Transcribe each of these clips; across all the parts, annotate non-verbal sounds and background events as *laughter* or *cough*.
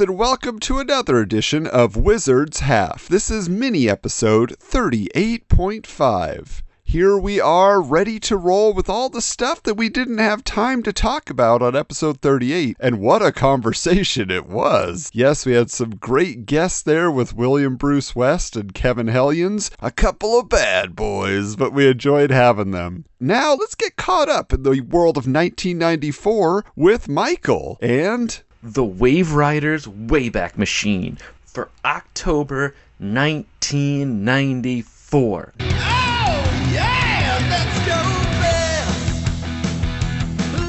And welcome to another edition of Wizards Half. This is mini episode 38.5. Here we are, ready to roll with all the stuff that we didn't have time to talk about on episode 38. And what a conversation it was! Yes, we had some great guests there with William Bruce West and Kevin Hellions. A couple of bad boys, but we enjoyed having them. Now, let's get caught up in the world of 1994 with Michael and The Wave Riders Wayback Machine for October 1994. Oh, yeah, let's go.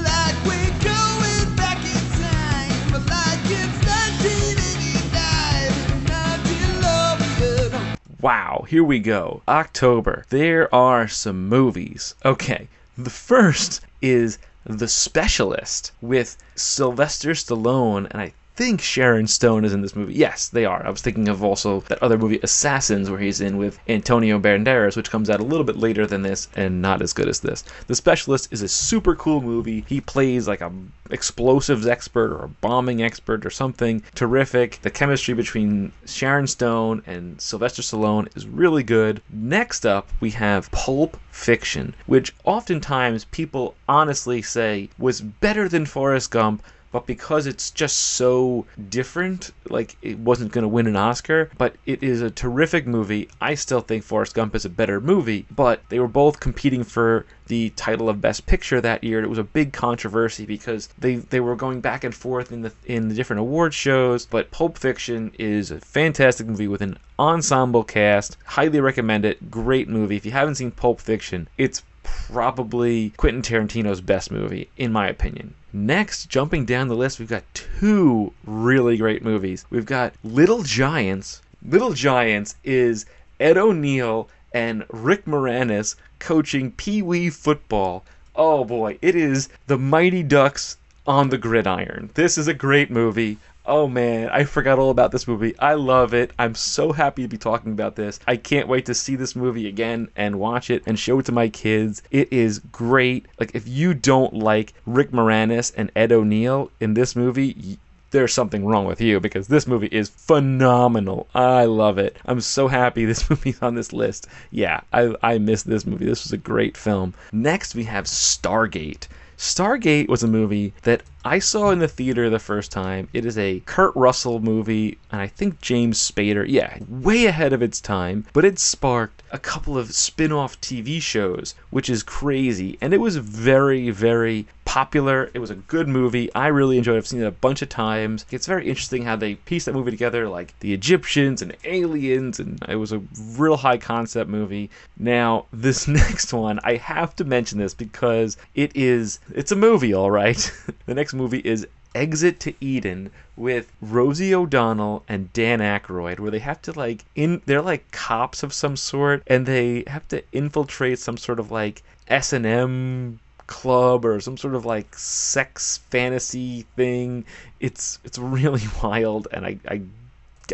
Like we're going back in time. Like 1989. Wow, here we go. October. There are some movies. Okay, the first is The Specialist with Sylvester Stallone, and I think Sharon Stone is in this movie. Yes, they are. I was thinking of also that other movie, Assassins, where he's in with Antonio Banderas, which comes out a little bit later than this and not as good as this. The Specialist is a super cool movie. He plays like a explosives expert or a bombing expert or something terrific. The chemistry between Sharon Stone and Sylvester Stallone is really good. Next up, we have Pulp Fiction, which oftentimes people honestly say was better than Forrest Gump but because it's just so different, like it wasn't going to win an Oscar, but it is a terrific movie. I still think Forrest Gump is a better movie, but they were both competing for the title of Best Picture that year. It was a big controversy because they, they were going back and forth in the in the different award shows. But Pulp Fiction is a fantastic movie with an ensemble cast. Highly recommend it. Great movie. If you haven't seen Pulp Fiction, it's probably Quentin Tarantino's best movie, in my opinion. Next, jumping down the list, we've got two really great movies. We've got Little Giants. Little Giants is Ed O'Neill and Rick Moranis coaching Pee Wee football. Oh boy, it is the Mighty Ducks on the gridiron. This is a great movie. Oh man, I forgot all about this movie. I love it. I'm so happy to be talking about this. I can't wait to see this movie again and watch it and show it to my kids. It is great. Like if you don't like Rick Moranis and Ed O'Neill in this movie, there's something wrong with you because this movie is phenomenal. I love it. I'm so happy *laughs* this movie's on this list. Yeah, I I missed this movie. This was a great film. Next we have Stargate. Stargate was a movie that I saw in the theater the first time. It is a Kurt Russell movie, and I think James Spader, yeah, way ahead of its time, but it sparked a couple of spin off TV shows, which is crazy. And it was very, very popular. It was a good movie. I really enjoyed it. I've seen it a bunch of times. It's very interesting how they pieced that movie together, like the Egyptians and aliens, and it was a real high concept movie. Now, this *laughs* next one, I have to mention this because it is, it's a movie, all right. *laughs* the next movie is Exit to Eden with Rosie O'Donnell and Dan Aykroyd, where they have to like in they're like cops of some sort, and they have to infiltrate some sort of like S and M club or some sort of like sex fantasy thing. It's it's really *laughs* wild, and I I,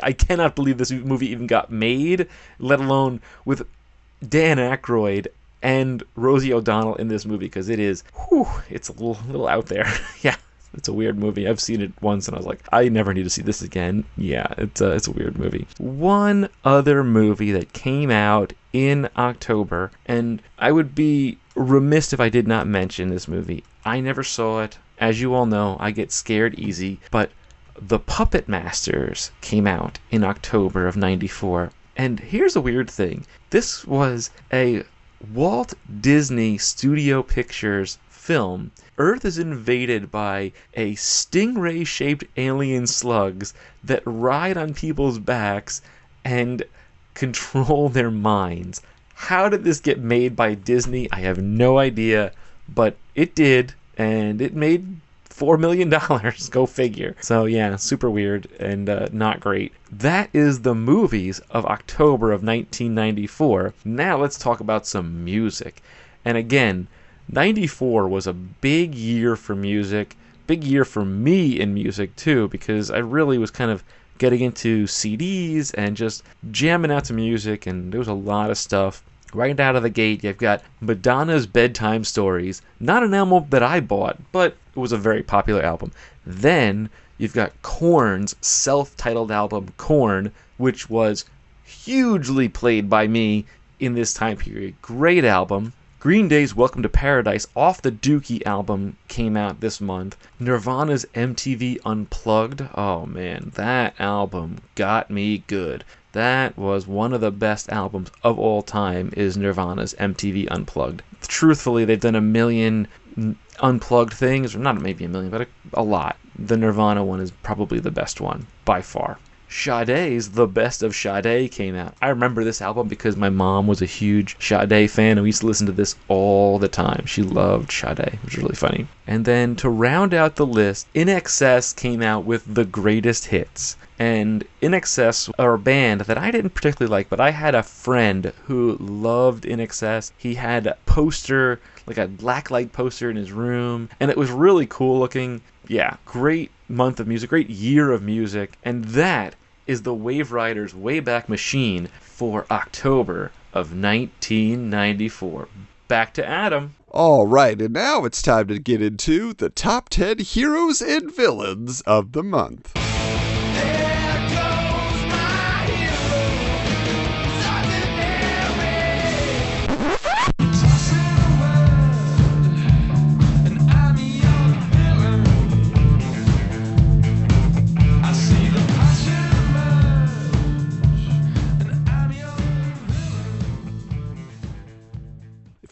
I cannot believe this movie even got made, let alone with Dan Aykroyd and Rosie O'Donnell in this movie because it is, whew, it's a little, little out there. *laughs* yeah, it's a weird movie. I've seen it once and I was like, I never need to see this again. Yeah, it's a, it's a weird movie. One other movie that came out in October, and I would be remiss if I did not mention this movie. I never saw it. As you all know, I get scared easy, but The Puppet Masters came out in October of 94. And here's a weird thing. This was a Walt Disney Studio Pictures film. Earth is invaded by a stingray shaped alien slugs that ride on people's backs and *laughs* control their minds. How did this get made by Disney? I have no idea, but it did, and it made $4 million. *laughs* Go figure. So, yeah, super weird and uh, not great. That is the movies of October of 1994. Now let's talk about some music. And again, 94 was a big year for music, big year for me in music too, because I really was kind of getting into CDs and just jamming out to music, and there was a lot of stuff. Right out of the gate, you've got Madonna's Bedtime Stories, not an album that I bought, but it was a very popular album. Then you've got Korn's self titled album, Korn, which was hugely played by me in this time period. Great album. Green Day's Welcome to Paradise off the Dookie album came out this month. Nirvana's MTV Unplugged. Oh man, that album got me good. That was one of the best albums of all time is Nirvana's MTV Unplugged. Truthfully, they've done a million unplugged things, or not maybe a million, but a, a lot. The Nirvana one is probably the best one by far. Sade's The Best of Sade came out. I remember this album because my mom was a huge Sade fan and we used to listen to this all the time. She loved Sade, which was really funny. And then to round out the list, INXS came out with The Greatest Hits. And INXS are a band that I didn't particularly like, but I had a friend who loved INXS. He had a poster, like a blacklight poster in his room, and it was really cool looking. Yeah, great month of music, great year of music, and that is the Wave Riders Wayback Machine for October of 1994. Back to Adam. All right, and now it's time to get into the top 10 heroes and villains of the month.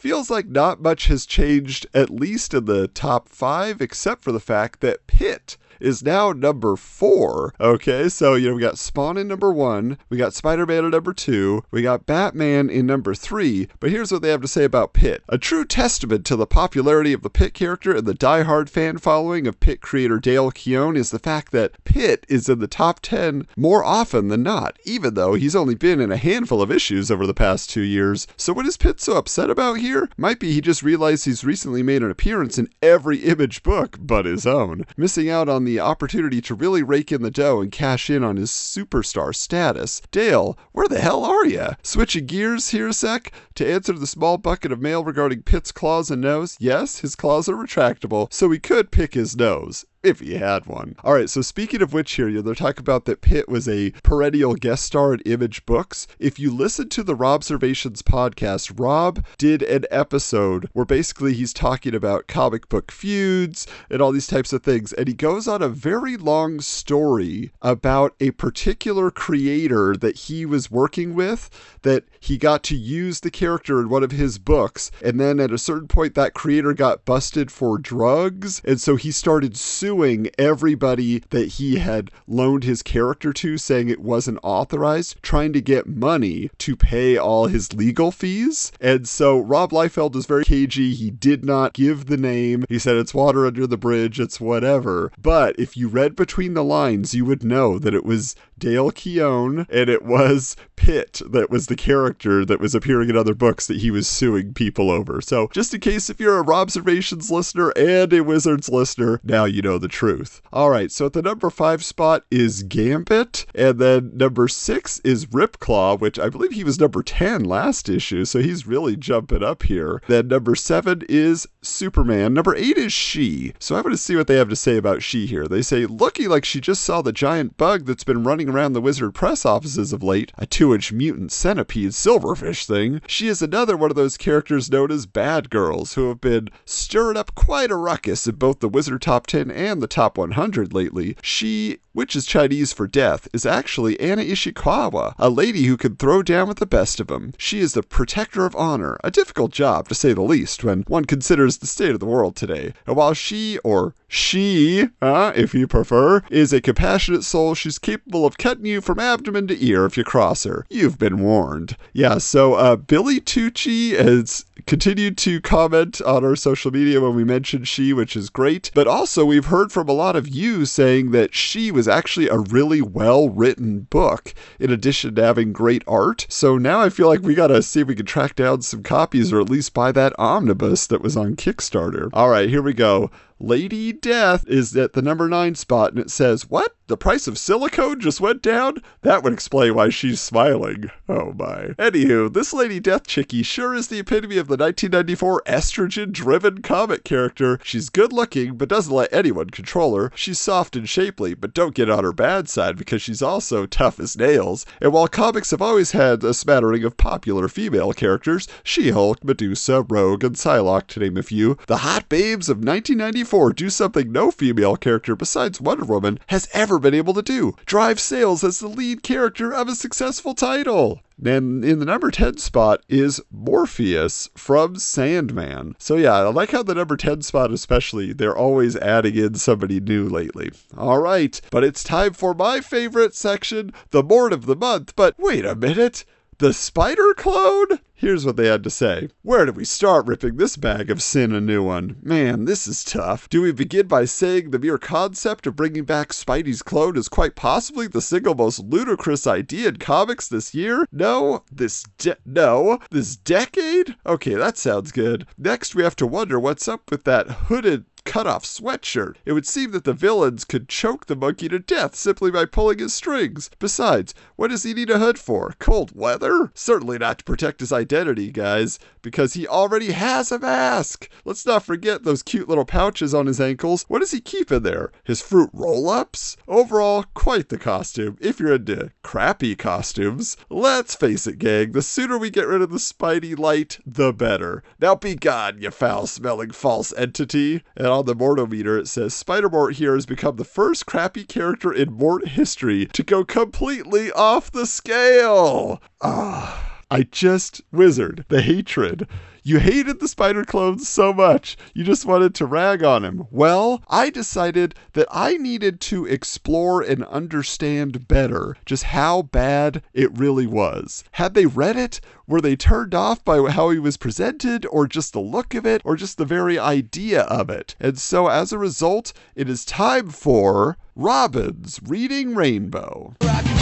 Feels like not much has changed, at least in the top five, except for the fact that Pitt is now number four. Okay, so you know we got Spawn in number one, we got Spider-Man in number two, we got Batman in number three. But here's what they have to say about Pitt: a true testament to the popularity of the Pitt character and the die-hard fan following of Pitt creator Dale Keown is the fact that Pitt is in the top ten more often than not, even though he's only been in a handful of issues over the past two years. So what is Pitt so upset about here? Might be he just realized he's recently made an appearance in every *laughs* image book but his own, missing out on the opportunity to really rake in the dough and cash in on his superstar status. Dale, where the hell are ya? Switching gears here a sec to answer the small bucket of mail regarding Pitt's claws and nose. Yes, his claws are retractable, so he could pick his nose if he had one. All right, so speaking of which here, you they're talking about that Pitt was a perennial guest star in Image Books. If you listen to the Rob Observations podcast, Rob did an episode where basically he's talking about comic book feuds and all these types of things, and he goes on a very long story about a particular creator that he was working with that he got to use the character in one of his books, and then at a certain point that creator got busted for drugs, and so he started suing everybody that he had loaned his character to, saying it wasn't authorized, trying to get money to pay all his legal fees. And so Rob Liefeld was very cagey. He did not give the name. He said it's water under the bridge, it's whatever. But if you read between the lines, you would know that it was Dale Keown and it was Pitt that was the character that was appearing in other books that he was suing people over. So just in case if you're a Rob Observations listener and a Wizards listener, now you know the truth. All right, so at the number five spot is Gambit, and then number six is Ripclaw, which I believe he was number 10 last issue, so he's really jumping up here. Then number seven is Superman. Number eight is Shi. So I want to see what they have to say about Shi here. They say, looking like she just saw the giant bug that's been running around the Wizard press offices of late, a two inch mutant centipede silverfish thing. Shi is another one of those characters known as bad girls who have been stirring up quite a ruckus in both the Wizard top 10 and the top 100 lately. Shi which is Chinese for death, is actually Anna Ishikawa, a lady who can throw down with the best of them. She is the protector of honor, a difficult job to say the least when one considers the state of the world today. And while she, or she, uh, if you prefer, is a compassionate soul, she's capable of cutting you from abdomen to ear if you cross her. You've been warned. Yeah, so uh, Billy Tucci has continued to comment on our social media when we mentioned Shi, which is great. But also, we've heard from a lot of you saying that Shi was actually a really well written book, in addition to having great art. So now I feel like we gotta see if we can track down some copies or at least buy that omnibus that was on Kickstarter. All right, here we go. Lady Death is at the number nine spot, and it says, What? The price of silicone just went down? That would explain why she's smiling. Oh my. Anywho, this Lady Death chickie sure is the epitome of the 1994 estrogen driven comic character. She's good looking, but doesn't let anyone control her. She's soft and shapely, but don't get on her bad side because she's also tough as nails. And while comics have always had a smattering of popular female characters, She Hulk, Medusa, Rogue, and Psylocke, to name a few, the hot babes of 1994 do something no female character besides Wonder Woman has ever been able to do drive sales as the lead character of a successful title. And in the number 10 spot is Morpheus from Sandman. So, yeah, I like how the number 10 spot, especially, they're always adding in somebody new lately. All right, but it's time for my favorite section, the Mort of the Month. But wait a minute. The spider clone? Here's what they had to say. Where do we start ripping this bag of sin a new one? Man, this is tough. Do we begin by saying the mere concept of bringing back Spidey's clone is quite possibly the single most ludicrous idea in comics this year? No, this de- no, this decade? Okay, that sounds good. Next, we have to wonder what's up with that hooded cut off sweatshirt. It would seem that the villains could choke the monkey to death simply by pulling his strings. Besides, what does he need a hood for? Cold weather? Certainly not to protect his identity, guys, because he already has a mask. Let's not forget those cute little pouches on his ankles. What does he keep in there? His fruit roll ups? Overall, quite the costume. If you're into crappy costumes, let's face it, gang, the sooner we get rid of the Spidey light, the better. Now be gone, you foul smelling false entity. And on the Mortometer, it says Spider Mort here has become the first crappy character in Mort history to go completely off the scale. Ah. I just, Wizard, the hatred. You hated the spider clones so much, you just wanted to rag on him. Well, I decided that I needed to explore and understand better just how bad it really was. Had they read it? Were they turned off by how he was presented, or just the look of it, or just the very idea of it? And so, as a result, it is time for Robin's Reading Rainbow. Robin,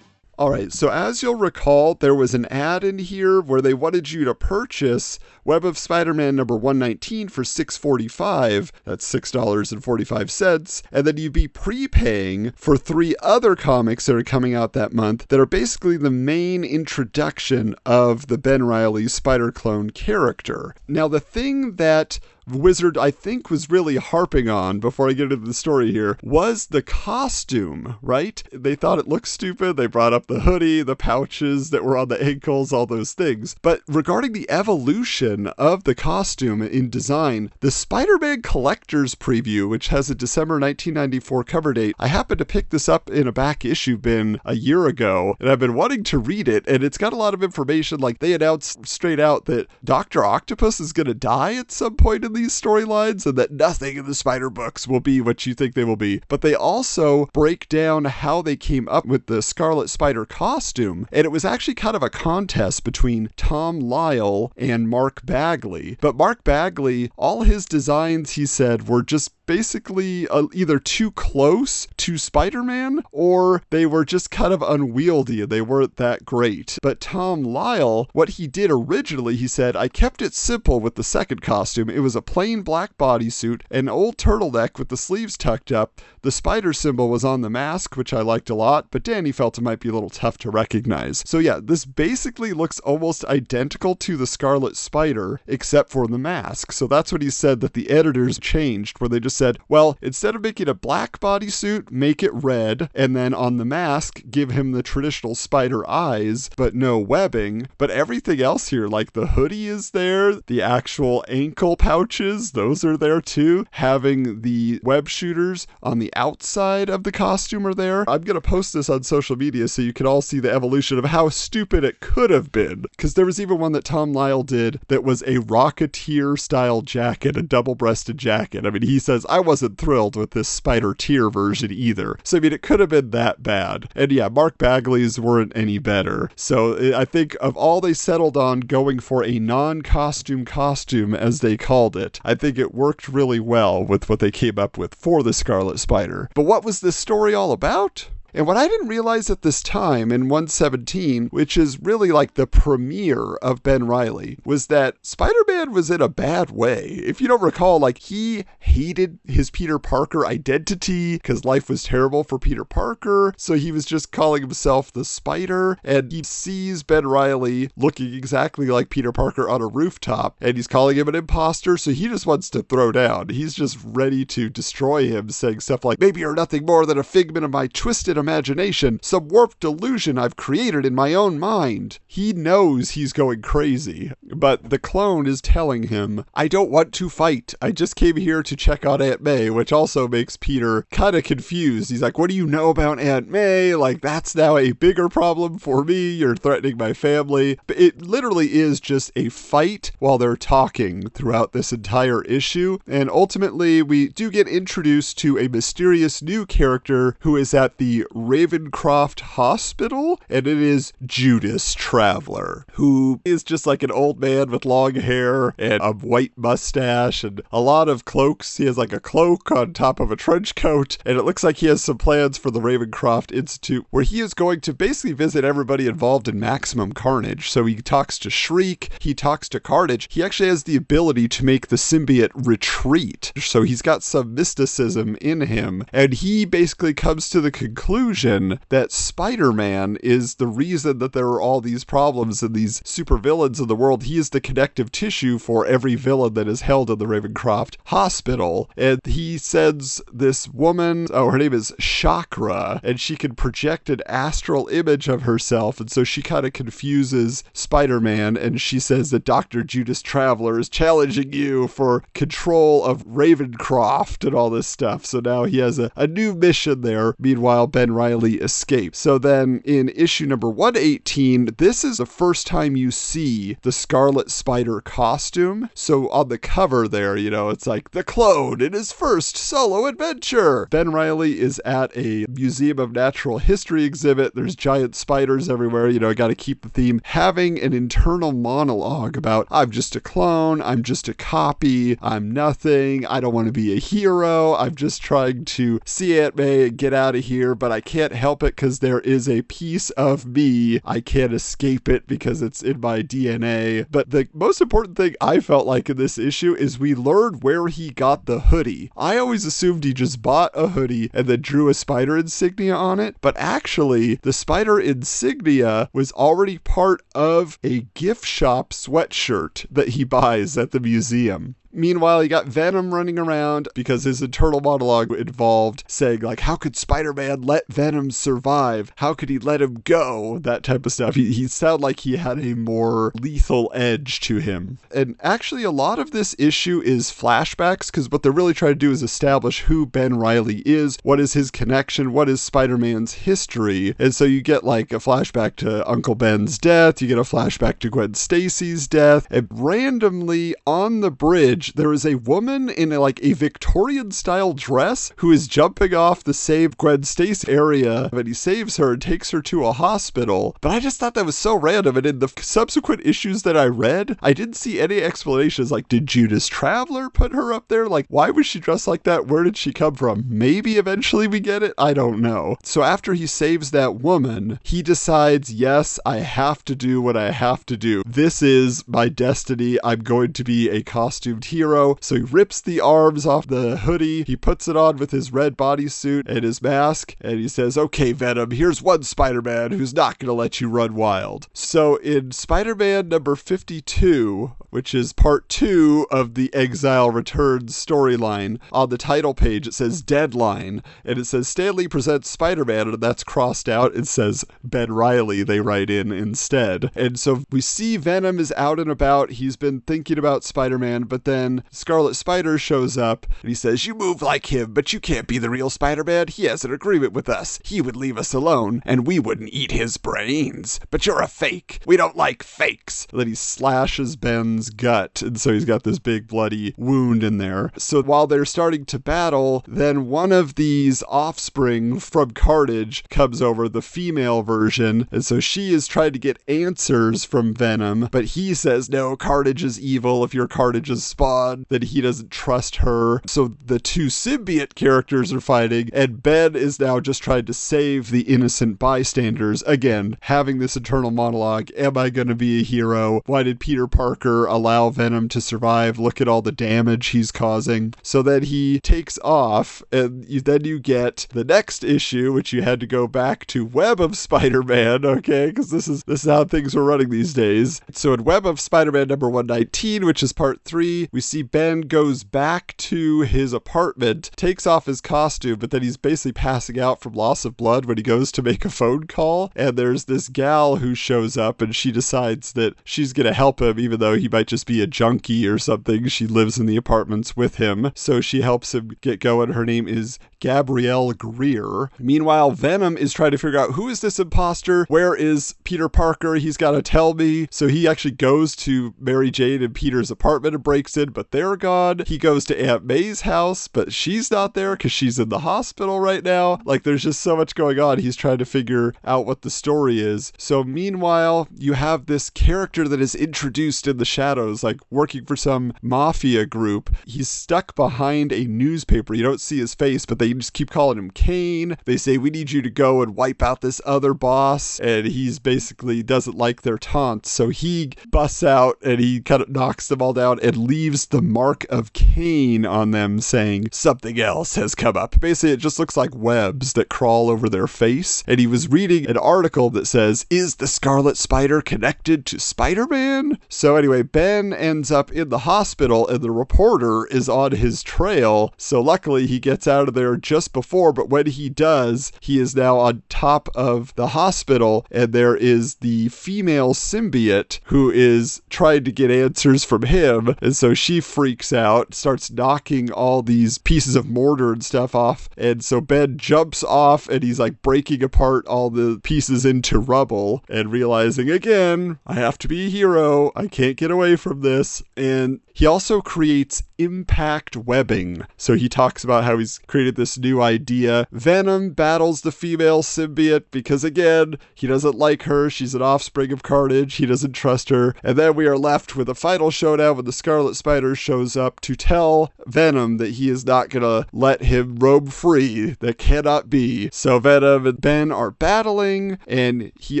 All right, so as you'll recall, there was an ad in here where they wanted you to purchase Web of Spider-Man number 119 for 645. That's $6.45, and then you'd be prepaying for three other comics that are coming out that month that are basically the main introduction of the Ben Reilly Spider Clone character. Now, the thing that Wizard, I think, was really harping on before I get into the story here was the costume, right? They thought it looked stupid. They brought up the hoodie, the pouches that were on the ankles, all those things. But regarding the evolution of the costume in design, the Spider Man Collector's Preview, which has a December 1994 cover date, I happened to pick this up in a back issue bin a year ago, and I've been wanting to read it, and it's got a lot of information. Like they announced straight out that Dr. Octopus is going to die at some point in these storylines and that nothing in the spider books will be what you think they will be. But they also break down how they came up with the scarlet spider costume and it was actually kind of a contest between tom lyle and mark bagley. But mark bagley all his designs he said were just basically uh, either too close to Spider Man or they were just kind of unwieldy they weren't that great. But Tom Lyle, what he did originally, he said, I kept it simple with the second costume. It was a plain black bodysuit, an old turtleneck with the sleeves tucked up. The spider symbol was on the mask, which I liked a lot, but Danny felt it might be a little tough to recognize. So, yeah, this basically looks almost identical to the Scarlet Spider, except for the mask. So, that's what he said that the editors changed, where they just said, well, instead of making a black bodysuit, make it red, and then on the mask, give him the traditional spider eyes, but no webbing. But everything else here, like the hoodie is there, the actual ankle pouches, those are there too. Having the web shooters on the outside of the costume are there. I'm going to post this on social media so you can all see the evolution of how stupid it could have been. Because there was even one that Tom Lyle did that was a Rocketeer style jacket, a double breasted jacket. I mean, he says, I wasn't thrilled with this Spider Tier version either. So, I mean, it could have been that bad. And yeah, Mark Bagley's weren't any better. So, eh, I think of all they settled on going for a non costume costume, as they called it, I think it worked really well with what they came up with for the Scarlet Spider. But what was this story all about? And what I didn't realize at this time in 117, which is really like the premiere of Ben Reilly, was that Spider Man was in a bad way. If you don't recall, like he hated his Peter Parker identity because life was terrible for Peter Parker. So he was just calling himself the Spider. And he sees Ben Reilly looking exactly like Peter Parker on a rooftop and he's calling him an imposter. So he just wants to throw down. He's just ready to destroy him, saying stuff like, maybe you're nothing more than a figment of my twisted imagination, some warped delusion I've created in my own mind. He knows he's going crazy, but the clone is telling him, I don't want to fight. I just came here to check on Aunt May, which also makes Peter kind of confused. He's like, What do you know about Aunt May? Like, that's now a bigger problem for me. You're threatening my family. But it literally is just a fight while they're talking throughout this entire issue. And ultimately, we do get introduced to a mysterious new character who is at the Ravencroft Hospital, and it is Judas Traveler, who is just like an old man with long hair and a white mustache and a lot of cloaks. He has like a cloak on top of a trench coat, and it looks like he has some plans for the Ravencroft Institute where he is going to basically visit everybody involved in maximum carnage. So he talks to Shriek, he talks to Carnage. He actually has the ability to make the symbiote retreat. So he's got some mysticism in him, and he basically comes to the conclusion that Spider Man is the reason that there are all these problems and these supervillains in the world. He is the connective tissue for every villain that is held in the Ravencroft hospital. And he sends this woman, oh, her name is Chakra, and she can project an astral image of herself. And so she kind of confuses Spider Man, and she says that Dr. Judas Traveler is challenging you for control of Ravencroft and all this stuff. So now he has a, a new mission there. Meanwhile, Ben Reilly escapes. So then in issue number 118, this is the first time you see the Scarlet Spider costume. So on the cover there, you know, it's like the clone in his first solo adventure. Ben Reilly is at a Museum of Natural History exhibit. There's giant spiders everywhere. You know, got to keep the theme. Having an internal monologue about, I'm just a clone, I'm just a copy, I'm nothing, I don't want to be a hero, I'm just trying to see Aunt May and get out of here, but I can't help it because there is a piece of me. I can't escape it because it's in my DNA. But the most important thing I felt like in this issue is we learned where he got the hoodie. I always assumed he just bought a hoodie and then drew a spider insignia on it, but actually, the spider insignia was already part of a gift shop sweatshirt that he buys at the museum. Meanwhile, you got Venom running around because his internal monologue involved saying, like, how could Spider Man let Venom survive? How could he let him go? That type of stuff. He, he sounded like he had a more lethal edge to him. And actually, a lot of this issue is flashbacks because what they're really trying to do is establish who Ben Reilly is, what is his connection, what is Spider Man's history. And so you get like a flashback to Uncle Ben's death, you get a flashback to Gwen Stacy's death, and randomly on the bridge, carnage, there is a woman in a, like a Victorian style dress who is jumping off the save Gwen Stacy area, and he saves her and takes her to a hospital. But I just thought that was so random. And in the subsequent issues that I read, I didn't see any explanations. Like, did Judas Traveler put her up there? Like, why was she dressed like that? Where did she come from? Maybe eventually we get it. I don't know. So after he saves that woman, he decides, yes, I have to do what I have to do. This is my destiny. I'm going to be a costumed hero. So he rips the arms off the hoodie. He puts it on with his red bodysuit and his mask. And he says, okay, Venom, here's one Spider Man who's not going to let you run wild. So in Spider Man number 52, which is part two of the Exile Returns storyline, on the title page it says Deadline, and it says Stan Lee presents Spider Man, and that's crossed out. It says Ben Reilly, they write in instead. And so we see Venom is out and about. He's been thinking about Spider Man, but then Scarlet Spider shows up and he says, You move like him, but you can't be the real Spider Man. He has an agreement with us. He would leave us alone, and we wouldn't eat his brains. But you're a fake. We don't like fakes. And then he slashes Ben's gut, and so he's got this big bloody wound in there. So while they're starting to battle, then one of these offspring from Carnage comes over, the female version, and so she is trying to get answers from Venom, but he says, No, Carnage is evil. If you're Carnage's spawn, then he doesn't trust her. So the two symbiote characters are fighting, and Ben is now just trying to save the innocent bystanders. Again, having this internal monologue Am I going to be a hero? Why did Peter Parker allow Venom to survive? Look at all the damage he's causing. So then he takes off, and you, then you get the next issue, which you had to go back to Web of Spider-Man, okay? Because this is this is how things are running these days. So in Web of Spider-Man number 119, which is part three, we see Ben goes back to his apartment, takes off his costume, but then he's basically passing out from loss of blood when he goes to make a phone call. And there's this gal who shows up, and she decides that she's gonna help him, even though he might just be a junkie or something. She lives in the apartments with him, so she helps him get going. Her name is Gabrielle Greer. Meanwhile, Venom is trying to figure out who is this imposter? Where is Peter Parker? He's got to tell me. So he actually goes to Mary Jane and Peter's apartment and breaks in, but they're gone. He goes to Aunt May's house, but she's not there because she's in the hospital right now. Like, there's just so much going on. He's trying to figure out what the story is. So, meanwhile, you have this character that is introduced in the shadows, like working for some mafia group. He's stuck behind a newspaper. You don't see his face, but they just keep calling him Kaine. They say, We need you to go and wipe out this other boss. And he's basically doesn't like their taunts. So he busts out and he kind of knocks them all down and leaves the mark of Cain on them, saying, Something else has come up. Basically, it just looks like webs that crawl over their face. And he was reading an article that says, Is the Scarlet Spider connected to Spider Man? So, anyway, Ben ends up in the hospital and the reporter is on his trail. So, luckily, he gets out of there just before. But when he does, he is now on top of the hospital and there is the female symbiote who is trying to get answers from him. And so she freaks out, starts knocking all these pieces of mortar and stuff off. And so Ben jumps off and he's like breaking apart all the pieces into rubble and realizing again, I have to be a hero. I can't get away from this. And he also creates impact webbing. So he talks about how he's created this new idea. Venom battles the female symbiote because, again, he doesn't like her. She's an offspring of Carnage. He doesn't trust her. And then we are left with a final showdown when the Scarlet Spider shows up to tell Venom that he is not going to let him roam free. That cannot be. So Venom and Ben are battling, and he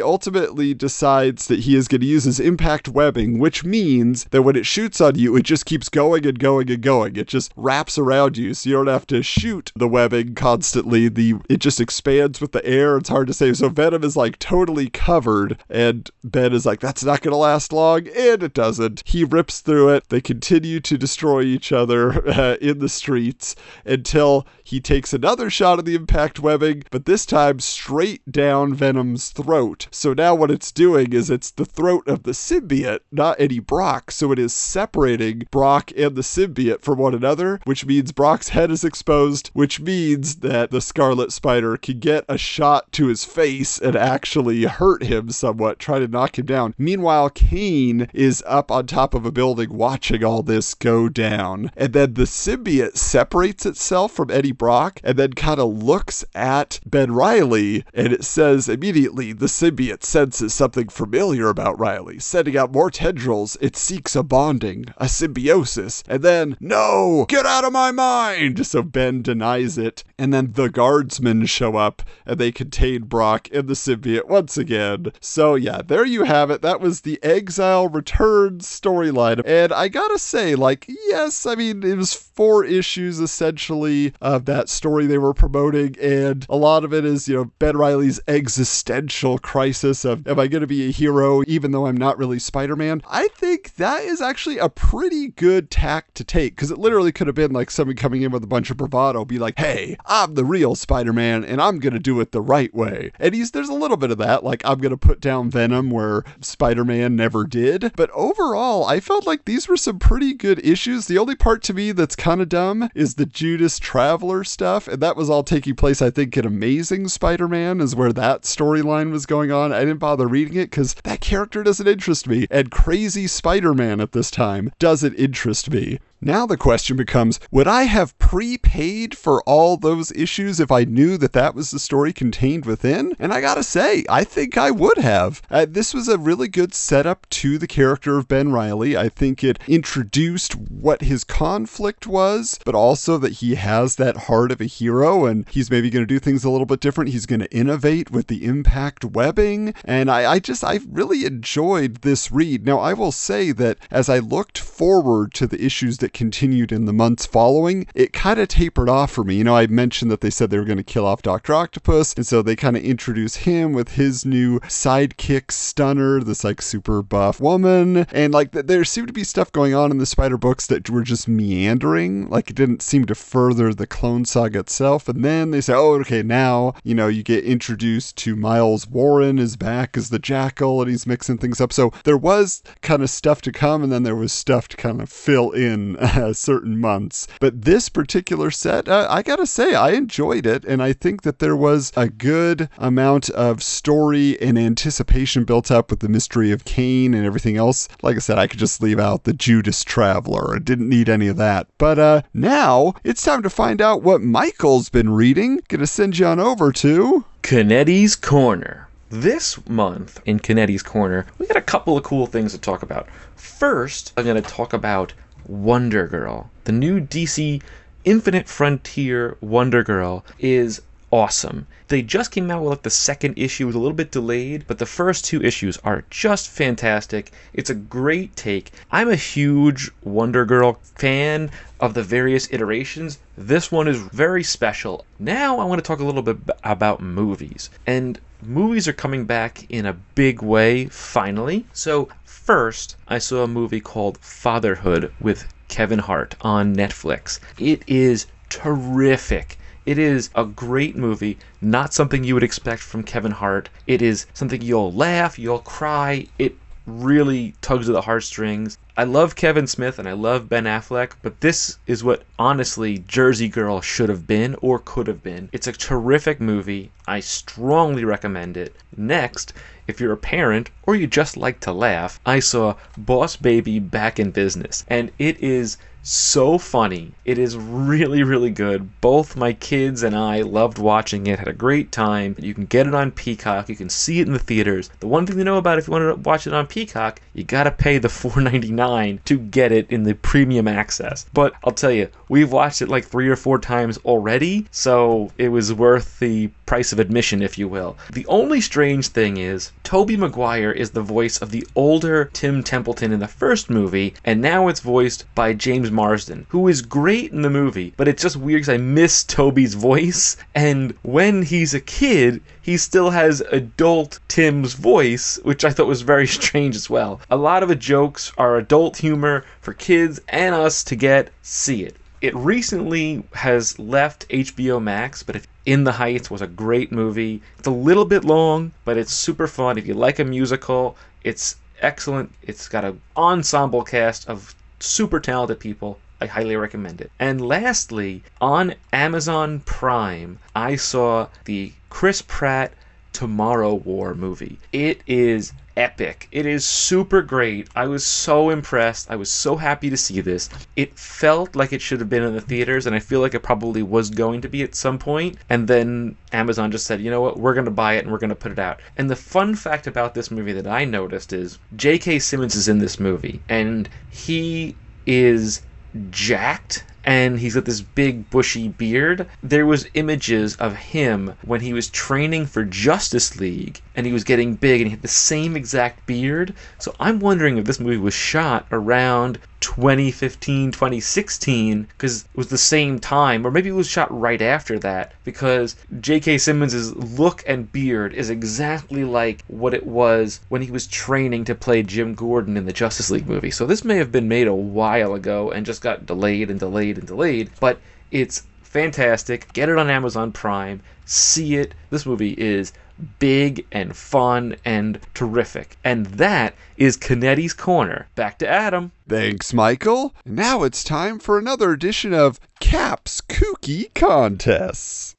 ultimately decides that he is going to use his impact webbing, which means that when it shoots on you, it just keeps going and going and going. It just wraps around you, so you don't have to shoot the webbing constantly. The it just expands with the air. It's hard to say. So Venom is like totally covered, and Ben is like, "That's not to last long," and it doesn't. He rips through it. They continue to destroy each other *laughs* uh, in the streets until he takes another shot of the impact webbing, but this time straight down Venom's throat. So now what it's doing is it's the throat of the symbiote, not Eddie Brock. So it is separating separating Brock and the symbiote from one another, which means Brock's head is exposed, which means that the Scarlet Spider can get a shot to his face and actually hurt him somewhat, try to knock him down. Meanwhile, Kaine is up on top of a building watching all this go down. And then the symbiote separates itself from Eddie Brock and then kind of looks at Ben Reilly and it says immediately the symbiote senses something familiar about Reilly. Sending out more tendrils, it seeks a bonding, a symbiosis. And then, no, get out of my mind! So Ben denies it. And then the guardsmen show up and they contain Brock and the symbiote once again. So yeah, there you have it. That was the Exile Returns storyline. And I gotta say, like, yes, I mean, it was four issues essentially that story they were promoting. And a lot of it is, you know, Ben Reilly's existential crisis of, am I gonna be a hero even though I'm not really Spider Man? I think that is actually a pretty good tack to take because it literally could have been like someone coming in with a bunch of bravado, be like, hey, I'm the real Spider Man and I'm gonna do it the right way. And he's there's a little bit of that, like I'm gonna put down Venom where Spider Man never did. But overall, I felt like these were some pretty good issues. The only part to me that's kind of dumb is the Judas Traveler stuff, and that was all taking place, I think, in Amazing Spider Man, is where that storyline was going on. I didn't bother reading it because that character doesn't interest me, and Crazy Spider Man at this time doesn't interest me. Now the question becomes would I have prepaid for all those issues if I knew that that was the story contained within? And I gotta say, I think I would have. Uh, this was a really good setup to the character of Ben Reilly. I think it introduced what his conflict was, but also that he has that heart of a hero and he's maybe to do things a little bit different. He's to innovate with the impact webbing. And I, I just, I really enjoyed this read. Now, I will say that as I looked forward to the issues that continued in the months following, it kind of tapered off for me. You know, I mentioned that they said they were going to kill off Dr. Octopus, and so they kind of introduce him with his new sidekick Stunner, this like super buff woman, and like th- there seemed to be stuff going on in the Spider books that were just meandering, like it didn't seem to further the Clone Saga itself. And then they say, oh, okay, now you know you get introduced to Miles Warren is back as the Jackal, and he's mixing things up. So there was kind of stuff to come, and then there was stuff to kind of fill in *laughs* uh, certain months. But this particular set, uh, I gotta say, I enjoyed it, and I think that there was a good amount of story and anticipation built up with the mystery of Kaine and everything else. Like I said, I could just leave out the Judas Traveler. I didn't need any of that. But uh, now it's time to find out what Michael's been reading. Gonna send you on over to. Canetti's Corner. This month in Canetti's Corner, we got a couple of cool things to talk about. First, I'm going to talk about Wonder Girl. The new DC Infinite Frontier Wonder Girl is awesome. They just came out with like the second issue, was a little bit delayed, but the first two issues are just fantastic. It's a great take. I'm a huge Wonder Girl fan of the various iterations. This one is very special. Now I want to talk a little bit about movies. And movies are coming back in a big way finally. So, first, I saw a movie called Fatherhood with Kevin Hart on Netflix. It is terrific. It is a great movie, not something you would expect from Kevin Hart. It is something you'll laugh, you'll cry. It really tugs at the heartstrings. I love Kevin Smith and I love Ben Affleck, but this is what honestly Jersey Girl should have been or could have been. It's a terrific movie. I strongly recommend it. Next, if you're a parent or you just like to laugh, I saw Boss Baby back in business and it is so funny. It is really, really good. Both my kids and I loved watching it, had a great time. You can get it on Peacock, you can see it in the theaters. The one thing to know about if you want to watch it on Peacock, you gotta pay the *laughs* $4.99 to get it in the premium access. But I'll tell you, we've watched it like three or four times already, so it was worth the price of admission, if you will. The only strange thing is, Tobey Maguire is the voice of the older Tim Templeton in the first movie, and now it's voiced by James Marsden, who is great in the movie, but it's just weird because I miss Tobey's voice, and when he's a kid, he still has adult Tim's voice, which I thought was very *laughs* strange as well. A lot of the jokes are adult humor for kids and us to get, see it. It recently has left HBO Max, but if In the Heights was a great movie. It's a little bit long, but it's super fun. If you like a musical, it's excellent. It's got an ensemble cast of super talented people. I highly recommend it. And lastly, on Amazon Prime, I saw the Chris Pratt Tomorrow War movie. It is epic. It is super great. I was so impressed. I was so happy to see this. It felt like it should have been in the theaters, and I feel like it probably was going to be at some point. And then Amazon just said, you know what, we're going to buy it and we're going to put it out. And the fun fact about this movie that I noticed is J.K. Simmons is in this movie, and he is jacked and he's got this big bushy beard. There was images of him when he was training for justice league and he was getting big and he had the same exact beard. So i'm wondering if this movie was shot around 2015 2016 because it was the same time or maybe it was shot right after that because j.k simmons' look and beard is exactly like what it was when he was training to play jim gordon in the justice league movie. So this may have been made a while ago and just got delayed and delayed and delayed but it's fantastic get it on amazon prime see it this movie is big and fun and terrific. And that is Canetti's Corner. Back to Adam. Thanks, Michael. Now it's time for another edition of Cap's Kooky Contests.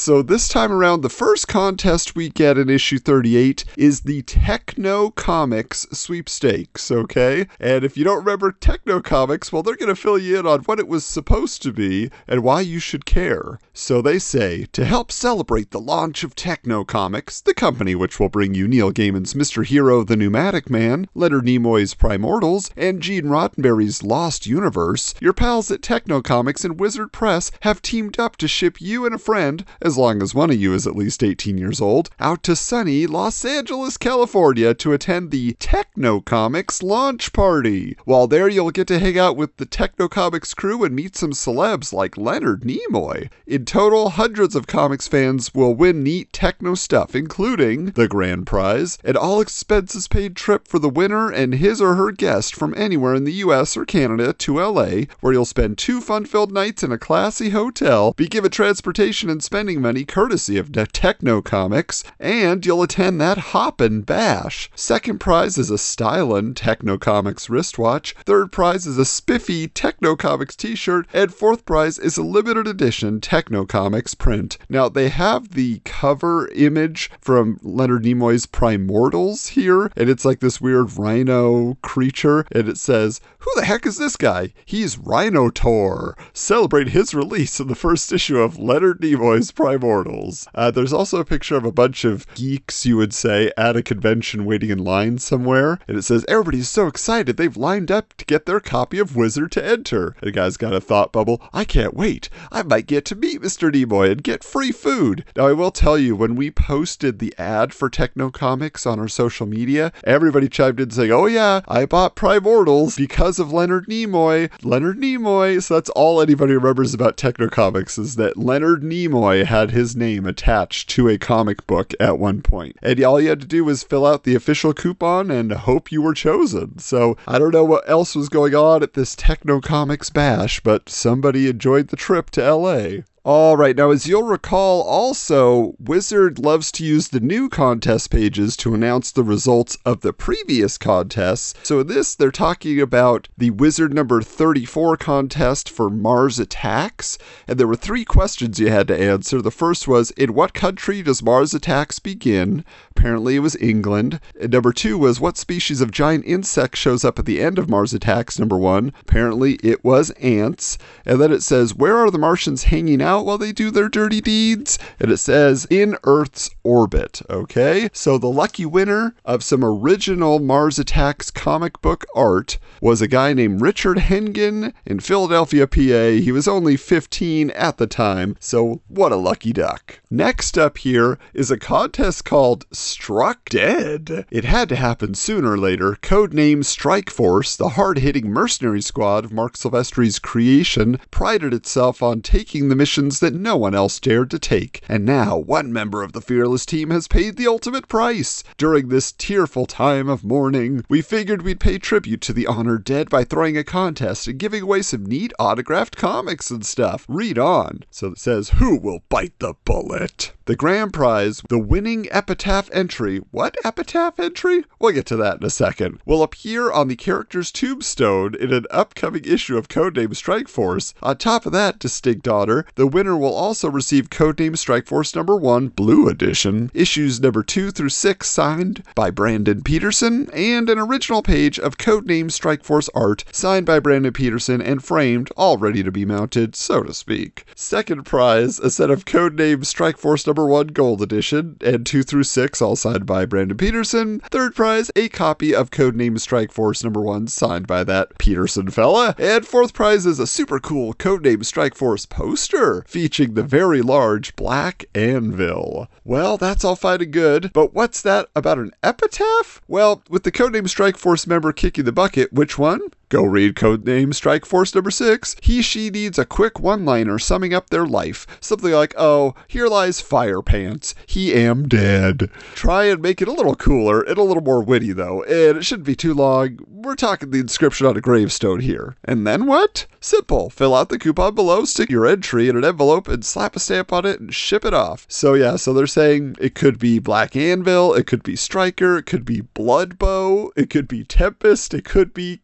So this time around, the first contest we get in issue 38 is the Tekno Comix sweepstakes, okay? And if you don't remember Tekno Comix, well, they're going to fill you in on what it was supposed to be and why you should care. So they say, to help celebrate the launch of Tekno Comix, the company which will bring you Neil Gaiman's Mr. Hero the Newmatic Man, Leonard Nimoy's Primortals, and Gene Roddenberry's Lost Universe, your pals at Tekno Comix and Wizard Press have teamed up to ship you and a friend as long as one of you is at least 18 years old, out to sunny Los Angeles, California to attend the Tekno Comix launch party. While there, you'll get to hang out with the Tekno Comix crew and meet some celebs like Leonard Nimoy. In total, hundreds of comics fans will win neat techno stuff, including the grand prize, an all expenses paid trip for the winner and his or her guest from anywhere in the US or Canada to LA, where you'll spend two fun filled nights in a classy hotel, be given transportation and spending money courtesy of Tekno Comix, and you'll attend that hop and Bash. Second prize is a Stylin' Tekno Comix wristwatch, third prize is a spiffy Tekno Comix t shirt, and fourth prize is a limited edition Tekno Comix print. Now, they have the cover image from Leonard Nimoy's Primortals here, and it's like this weird rhino creature, and it says, Who the heck is this guy? He's Rhinotaur. Celebrate his release in the first issue of Leonard Nimoy's Primortals. Uh, there's also a picture of a bunch of geeks, you would say, at a convention waiting in line somewhere, and it says, Everybody's so excited they've lined up to get their copy of Wizard to enter. And the guy's got a thought bubble. I can't wait. I might get to meet Mr. Nimoy and get free food. Now, I will tell you, when we posted the ad for Tekno Comix on our social media, everybody chimed in saying, Oh, yeah, I bought Primortals because of Leonard Nimoy. Leonard Nimoy. So that's all anybody remembers about Tekno Comix is that Leonard Nimoy had his name attached to a comic book at one point. And all you had to do was fill out the official coupon and hope you were chosen. So I don't know what else was going on at this Tekno Comix bash, but somebody enjoyed the trip to LA. All right, now as you'll recall, also, Wizard loves to use the new contest pages to announce the results of the previous contests. So in this, they're talking about the Wizard number 34 contest for Mars Attacks, and there were three questions you had to answer. The first was, in what country does Mars Attacks begin? Apparently it was England. And number two was, what species of giant insect shows up at the end of Mars Attacks? Number one. Apparently it was ants. And then it says, where are the Martians hanging out? While they do their dirty deeds. And it says in Earth's orbit. Okay, so the lucky winner of some original Mars Attacks comic book art was a guy named Richard Hengen in Philadelphia, PA. He was only 15 at the time, so what a lucky duck. Next up here is a contest called Struck Dead. It had to happen sooner or later. Codename Strike Force, the hard hitting mercenary squad of Marc Silvestri's creation, prided itself on taking the missions that no one else dared to take. And now, one member of the fearless team has paid the ultimate price. During this tearful time of mourning, we figured we'd pay tribute to the honored dead by throwing a contest and giving away some neat autographed comics and stuff. Read on. So it says, Who will bite the bullet? The grand prize, the winning epitaph entry. What epitaph entry? We'll get to that in a second. Will appear on the character's tombstone in an upcoming issue of Codename Strike Force. On top of that, distinct honor, the winner will also receive Codename Strike Force number 1 Blue Edition, issues number 2 through 6 signed by Brandon Peterson, and an original page of Codename Strike Force art signed by Brandon Peterson and framed, all ready to be mounted, so to speak. Second prize, a set of Codename Strike Force number 1 Gold Edition, and 2 through 6, all signed by Brandon Peterson. Third prize, a copy of Codename Strike Force number 1 signed by that Peterson fella. And fourth prize is a super cool Codename Strike Force poster featuring the very large Black Anvil. Well, that's all fine and good, but what's that about an epitaph? Well, with the Codename Strike Force member kicking the bucket, which one? Go read Codename Strike Force number 6. He, she needs a quick one liner summing up their life. Something like, oh, here lies Fire Pants. He am dead. Try and make it a little cooler and a little more witty, though, and it shouldn't be too long. We're talking the inscription on a gravestone here. And then what? Simple. Fill out the coupon below, stick your entry in an envelope, and slap a stamp on it and ship it off. So, yeah, so they're saying it could be Black Anvil, it could be Striker, it could be Bloodbow, it could be Tempest, it could be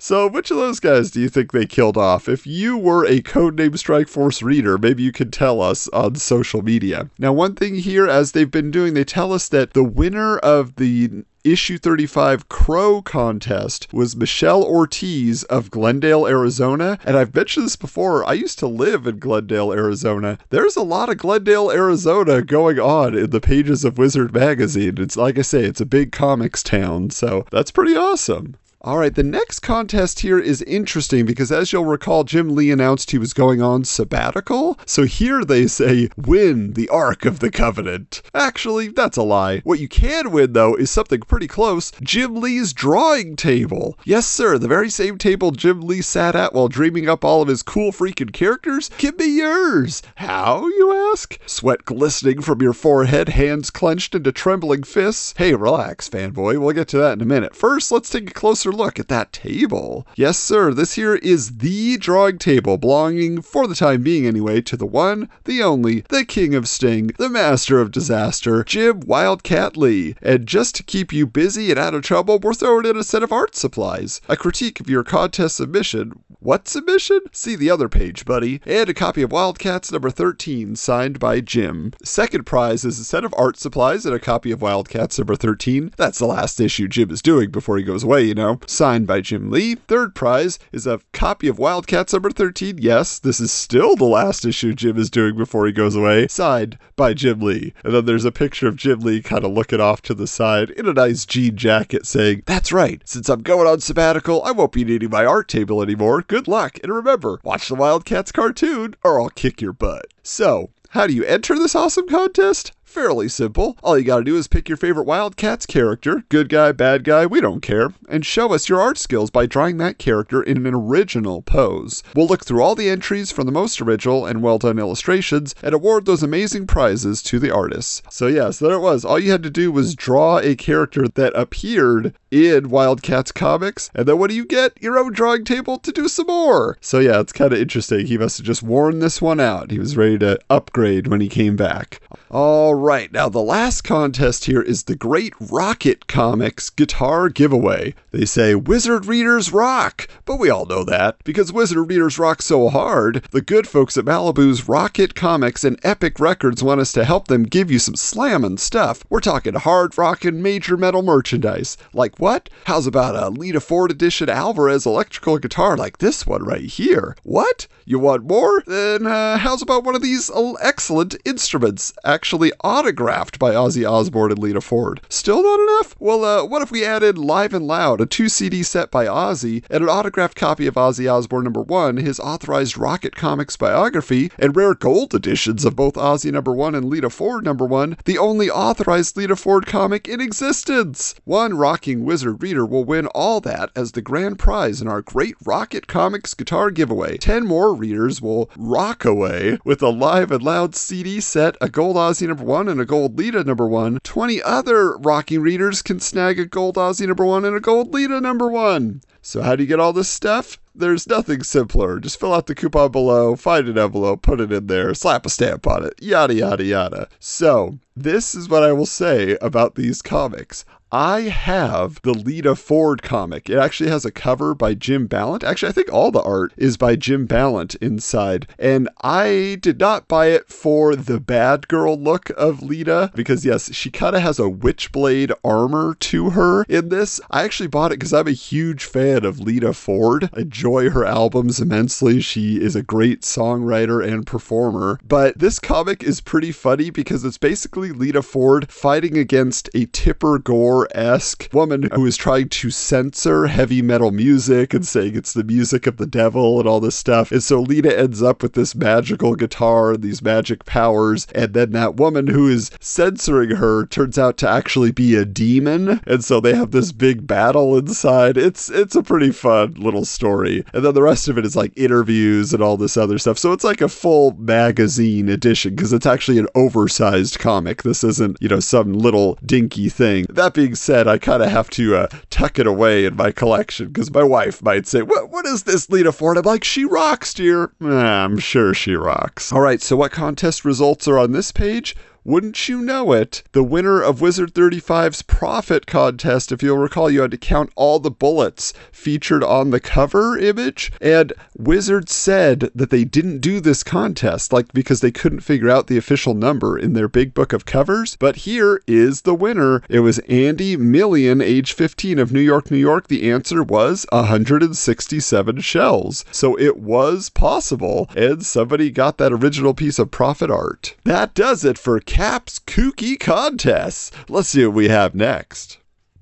So, which of those guys do you think they killed off? If you were a Codename Strike Force reader, maybe you could tell us on social media. Now, one thing here, as they've been doing, they tell us that the winner of the issue 35 Crow contest was Michelle Ortiz of Glendale, Arizona. And I've mentioned this before. I used to live in Glendale, Arizona. There's a lot of Glendale, Arizona going on in the pages of Wizard Magazine. It's like I say, it's a big comics town. So that's pretty awesome. All right, the next contest here is interesting because, as you'll recall, Jim Lee announced he was going on sabbatical. So here they say, win the Ark of the Covenant. Actually, that's a lie. What you can win, though, is something pretty close Jim Lee's drawing table. Yes, sir, the very same table Jim Lee sat at while dreaming up all of his cool freaking characters can be yours. How, you ask? Sweat glistening from your forehead, hands clenched into trembling fists. Hey, relax, fanboy. We'll get to that in a minute. First, let's take a closer look at that table. Yes, sir, this here is the drawing table, belonging, for the time being anyway, to the one, the only, the king of sting, the master of disaster, Jim Wildcat Lee. And just to keep you busy and out of trouble, we're throwing in a set of art supplies, a critique of your contest submission. What submission? See the other page, buddy. And a copy of Wildcats number 13, signed by Jim. Second prize is a set of art supplies and a copy of Wildcats number 13. That's the last issue Jim is doing before he goes away, you know signed by Jim Lee. Third prize is a copy of Wildcats number 13. Yes, this is still the last issue Jim is doing before he goes away, signed by Jim Lee. And then there's a picture of Jim Lee kind of looking off to the side in a nice jean jacket saying, That's right, since I'm going on sabbatical, I won't be needing my art table anymore. Good luck, and remember, watch the Wildcats cartoon or I'll kick your butt. So, how do you enter this awesome contest? Fairly simple. All you gotta do is pick your favorite Wildcats character, good guy, bad guy, we don't care, and show us your art skills by drawing that character in an original pose. We'll look through all the entries from the most original and well done illustrations and award those amazing prizes to the artists. So, yes, there it was. All you had to do was draw a character that appeared in Wildcats comics, and then what do you get? Your own drawing table to do some more. So, yeah, it's kind of interesting. He must have just worn this one out. He was ready to upgrade when he came back. All right, now the last contest here is the Great Rock-It Comix Guitar Giveaway. They say Wizard Readers rock, but we all know that because Wizard Readers rock so hard, the good folks at Malibu's Rock-It Comix and Epic Records want us to help them give you some slammin' stuff. We're talking hard rockin' major metal merchandise. Like what? How's about a Lita Ford edition Alvarez electrical guitar like this one right here? What? You want more? Then uh, how's about one of these excellent instruments, actually autographed by Ozzy Osbourne and Lita Ford? Still not enough? Well, uh, what if we added Live and Loud, a two CD set by Ozzy, and an autographed copy of Ozzy Osbourne number one, his authorized Rock-It Comix biography, and rare gold editions of both Ozzy number one and Lita Ford number one, the only authorized Lita Ford comic in existence? One rocking wizard reader will win all that as the grand prize in our great Rock-It Comix guitar giveaway. Ten more readers will rock away with a live and loud CD set, a gold Ozzy number one, and a gold Lita number one. Twenty other rocking readers can snag a gold Ozzy number one and a gold Lita number one. So, how do you get all this stuff? There's nothing simpler. Just fill out the coupon below, find an envelope, put it in there, slap a stamp on it, yada, yada, yada. So, this is what I will say about these comics. I have the Lita Ford comic. It actually has a cover by Jim Balent. Actually, I think all the art is by Jim Balent inside. And I did not buy it for the bad girl look of Lita because, yes, she kind of has a witchblade armor to her in this. I actually bought it because I'm a huge fan of Lita Ford. I enjoy her albums immensely. She is a great songwriter and performer. But this comic is pretty funny because it's basically Lita Ford fighting against a Tipper Gore esque woman who is trying to censor heavy metal music and saying it's the music of the devil and all this stuff. And so Lita ends up with this magical guitar and these magic powers. And then that woman who is censoring her turns out to actually be a demon. And so they have this big battle inside. It's it's a pretty fun little story. And then the rest of it is like interviews and all this other stuff. So it's like a full magazine edition because it's actually an oversized comic. This isn't, you know, some little dinky thing. That being said, I kind of have to uh, tuck it away in my collection because my wife might say, "What? What is this, Lita Ford?" I'm like, "She rocks, dear." "Ah, I'm sure she rocks. All right. So, what contest results are on this page? Wouldn't you know it? The winner of Wizard 35's Prophet contest, if you'll recall, you had to count all the bullets featured on the cover image. And Wizard said that they didn't do this contest, like because they couldn't figure out the official number in their big book of covers. But here is the winner. It was Andy Million, age 15 of New York, New York. The answer was 167 shells. So it was possible, and somebody got that original piece of Prophet art. That does it for Cap's Kooky Contests. Let's see what we have next.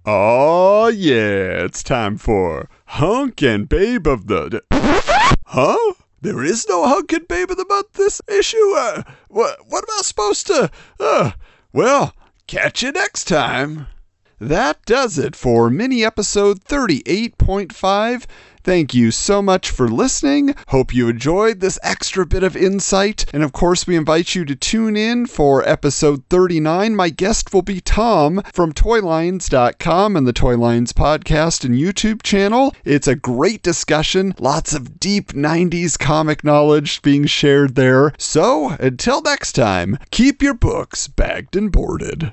Oh, yeah, it's time for Hunk and Babe of the. Huh? There is no Hunk and Babe of the Month this issue? Uh, what, what am I supposed to. Uh, well, catch you next time. That does it for mini episode 38.5. Thank you so much for listening. Hope you enjoyed this extra bit of insight. And of course, we invite you to tune in for episode 39. My guest will be Tom from Toylines.com and the Toylines podcast and YouTube channel. It's a great discussion, lots of deep 90s comic knowledge being shared there. So until next time, keep your books bagged and boarded.